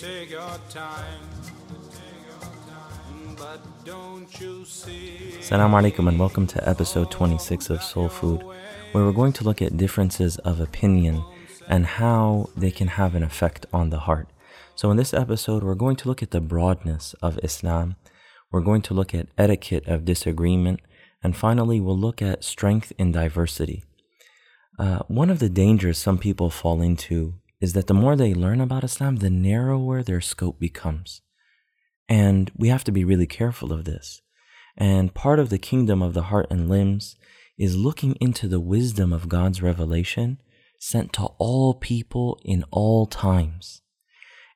Take your time. But don't you see? Assalamu alaikum and welcome to episode 26 of Soul Food, where we're going to look at differences of opinion and how they can have an effect on the heart. So, in this episode, we're going to look at the broadness of Islam, we're going to look at etiquette of disagreement, and finally, we'll look at strength in diversity. Uh, one of the dangers some people fall into is that the more they learn about Islam, the narrower their scope becomes. And we have to be really careful of this. And part of the kingdom of the heart and limbs is looking into the wisdom of God's revelation sent to all people in all times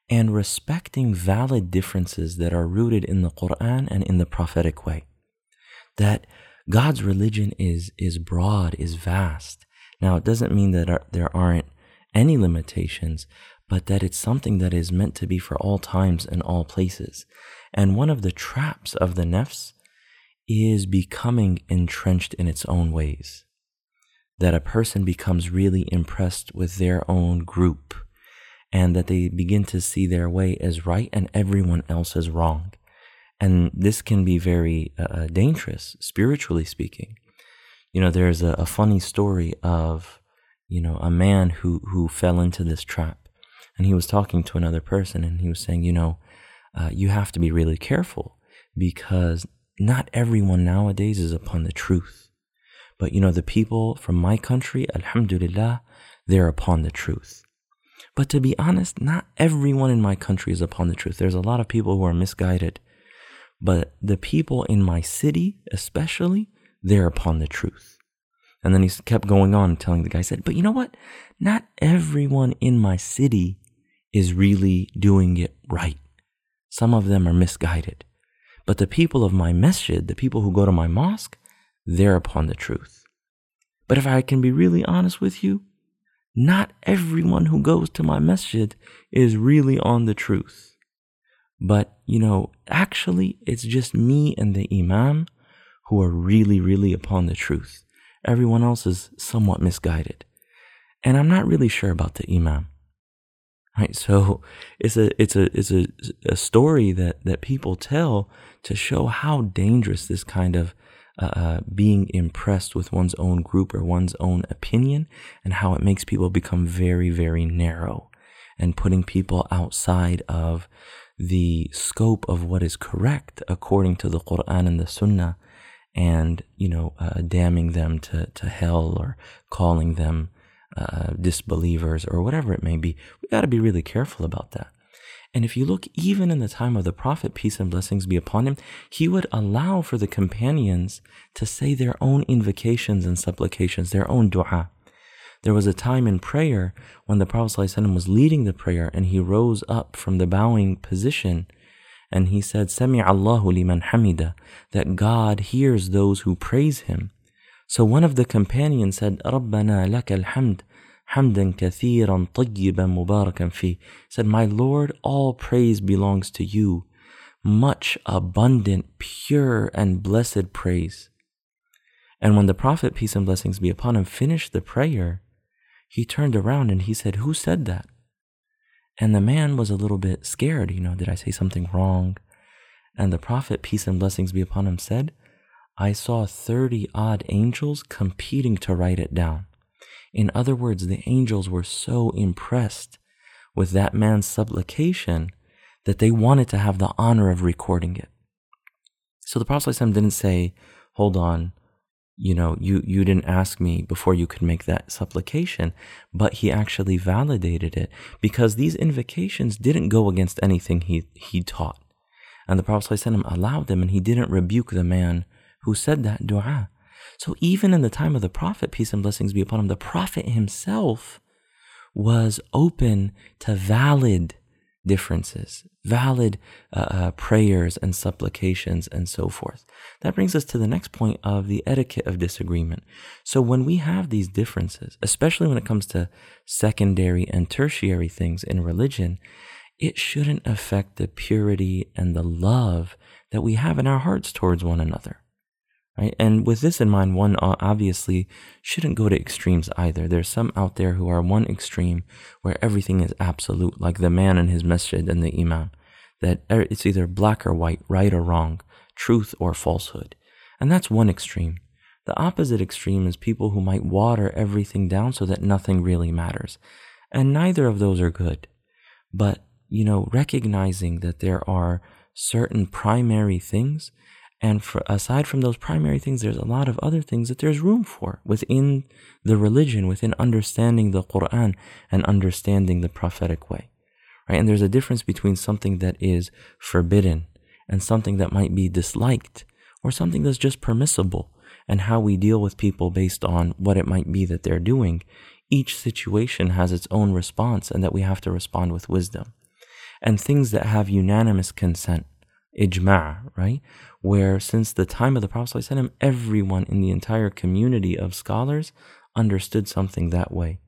and respecting valid differences that are rooted in the Quran and in the prophetic way. That God's religion is, is broad, is vast. Now, it doesn't mean that there aren't any limitations, but that it's something that is meant to be for all times and all places. And one of the traps of the nafs is becoming entrenched in its own ways. That a person becomes really impressed with their own group and that they begin to see their way as right and everyone else as wrong. And this can be very uh, uh dangerous, spiritually speaking. You know, there's a, a funny story of, you know, a man who, who fell into this trap and he was talking to another person and he was saying, you know, uh, you have to be really careful because not everyone nowadays is upon the truth. But you know, the people from my country, Alhamdulillah, they're upon the truth. But to be honest, not everyone in my country is upon the truth. There's a lot of people who are misguided. But the people in my city, especially, they're upon the truth. And then he kept going on telling the guy, said, But you know what? Not everyone in my city is really doing it right. Some of them are misguided. But the people of my masjid, the people who go to my mosque, they're upon the truth. But if I can be really honest with you, not everyone who goes to my masjid is really on the truth. But, you know, actually, it's just me and the imam who are really, really upon the truth. Everyone else is somewhat misguided. And I'm not really sure about the imam right so it's a it's a it's a, a story that that people tell to show how dangerous this kind of uh, uh, being impressed with one's own group or one's own opinion and how it makes people become very very narrow and putting people outside of the scope of what is correct according to the Quran and the Sunnah and you know uh, damning them to to hell or calling them uh, disbelievers or whatever it may be. We got to be really careful about that. And if you look even in the time of the Prophet, peace and blessings be upon him, he would allow for the companions to say their own invocations and supplications, their own dua. There was a time in prayer when the Prophet ﷺ was leading the prayer and he rose up from the bowing position and he said, Sami Allahu liman hamida, that God hears those who praise him. So one of the companions said, Rabbana lakal hamd, hamdan kathiran tayyiban mubarakan fi, said, My Lord, all praise belongs to you, much abundant, pure, and blessed praise. And when the Prophet, peace and blessings be upon him, finished the prayer, he turned around and he said, Who said that? And the man was a little bit scared, you know, did I say something wrong? And the Prophet, peace and blessings be upon him, said, I saw 30 odd angels competing to write it down. In other words, the angels were so impressed with that man's supplication that they wanted to have the honor of recording it. So the Prophet didn't say, Hold on, you know, you, you didn't ask me before you could make that supplication, but he actually validated it because these invocations didn't go against anything he, he taught. And the Prophet ﷺ allowed them and he didn't rebuke the man who said that dua. So even in the time of the Prophet, peace and blessings be upon him, the Prophet himself was open to valid differences, valid uh, uh, prayers and supplications, and so forth. That brings us to the next point of the etiquette of disagreement. So, when we have these differences, especially when it comes to secondary and tertiary things in religion, it shouldn't affect the purity and the love that we have in our hearts towards one another. Right? And with this in mind, one obviously shouldn't go to extremes either. There's some out there who are one extreme where everything is absolute, like the man in his masjid and the imam, that er, it's either black or white, right or wrong, truth or falsehood. And that's one extreme. The opposite extreme is people who might water everything down so that nothing really matters. And neither of those are good. But, you know, recognizing that there are certain primary things and for, aside from those primary things, there's a lot of other things that there's room for within the religion, within understanding the Quran and understanding the prophetic way. Right? And there's a difference between something that is forbidden and something that might be disliked or something that's just permissible and how we deal with people based on what it might be that they're doing. Each situation has its own response and that we have to respond with wisdom. And things that have unanimous consent, ijma', right? where since the time of the Prophet ﷺ, everyone in the entire community of scholars understood something that way,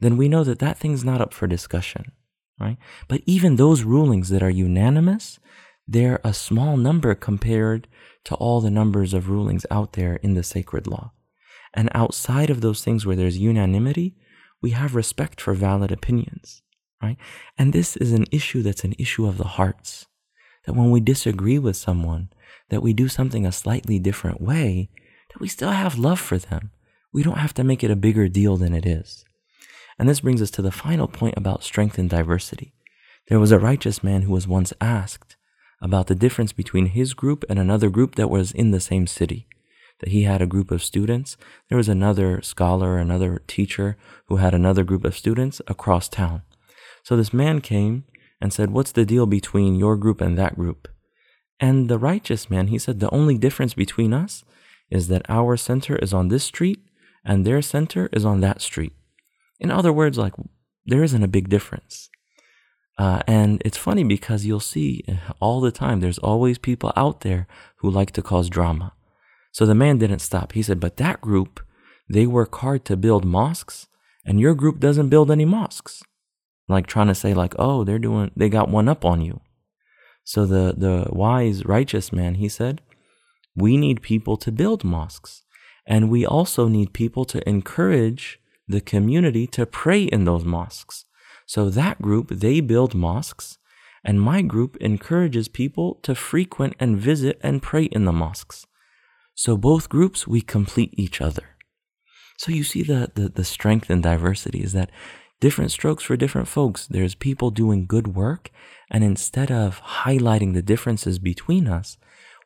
then we know that that thing's not up for discussion, right? But even those rulings that are unanimous, they're a small number compared to all the numbers of rulings out there in the sacred law. And outside of those things where there's unanimity, we have respect for valid opinions, right? And this is an issue that's an issue of the hearts. That when we disagree with someone, that we do something a slightly different way, that we still have love for them. We don't have to make it a bigger deal than it is. And this brings us to the final point about strength and diversity. There was a righteous man who was once asked about the difference between his group and another group that was in the same city. That he had a group of students, there was another scholar, another teacher who had another group of students across town. So this man came and said, What's the deal between your group and that group? And the righteous man, he said, the only difference between us is that our center is on this street and their center is on that street. In other words, like there isn't a big difference. Uh, and it's funny because you'll see all the time, there's always people out there who like to cause drama. So the man didn't stop. He said, but that group, they work hard to build mosques and your group doesn't build any mosques. Like trying to say like, oh, they're doing, they got one up on you. So the, the wise, righteous man, he said, we need people to build mosques. And we also need people to encourage the community to pray in those mosques. So that group, they build mosques, and my group encourages people to frequent and visit and pray in the mosques. So both groups, we complete each other. So you see the, the, the strength and diversity is that different strokes for different folks. There's people doing good work, and instead of highlighting the differences between us,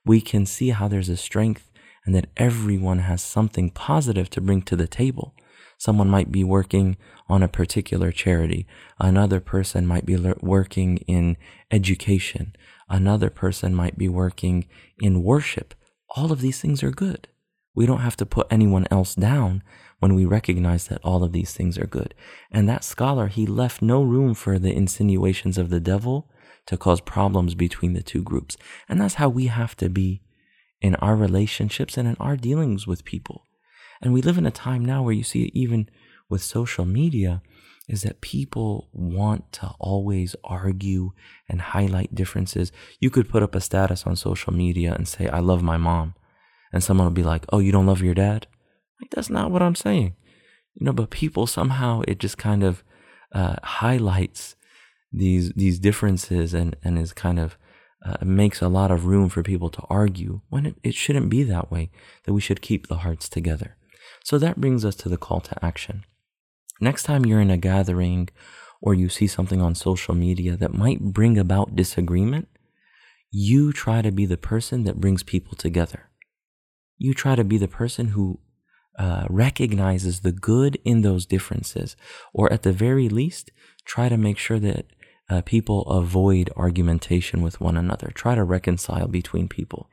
we can see how there's a strength and that everyone has something positive to bring to the table. Someone might be working on a particular charity. Another person might be working in education. Another person might be working in worship. All of these things are good. We don't have to put anyone else down when we recognize that all of these things are good. And that scholar, he left no room for the insinuations of the devil to cause problems between the two groups. And that's how we have to be in our relationships and in our dealings with people. And we live in a time now where you see even with social media is that people want to always argue and highlight differences. You could put up a status on social media and say, I love my mom and someone will be like, "Oh, you don't love your dad?" Like that's not what I'm saying, you know. But people somehow it just kind of uh, highlights these these differences and and is kind of uh, makes a lot of room for people to argue when it, it shouldn't be that way. That we should keep the hearts together. So that brings us to the call to action. Next time you're in a gathering or you see something on social media that might bring about disagreement, you try to be the person that brings people together you try to be the person who uh, recognizes the good in those differences, or at the very least, try to make sure that uh, people avoid argumentation with one another. Try to reconcile between people.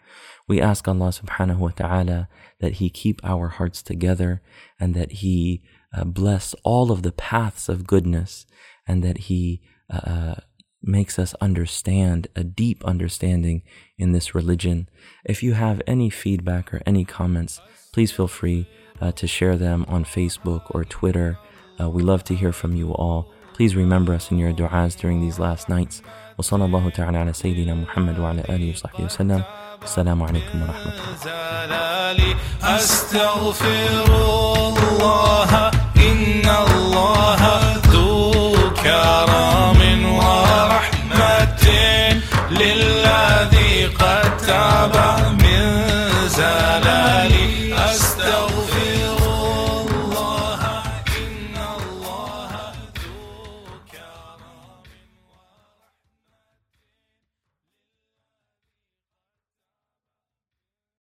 We ask Allah subhanahu wa ta'ala that He keep our hearts together and that He uh, bless all of the paths of goodness and that He uh, makes us understand a deep understanding in this religion. If you have any feedback or any comments, please feel free uh, to share them on Facebook or Twitter. Uh, we love to hear from you all. Please remember us in your du'as during these last nights. وصلى الله تعالى على سيدنا محمد وعلى آله وصحبه وسلم السلام عليكم ورحمة الله أستغفر الله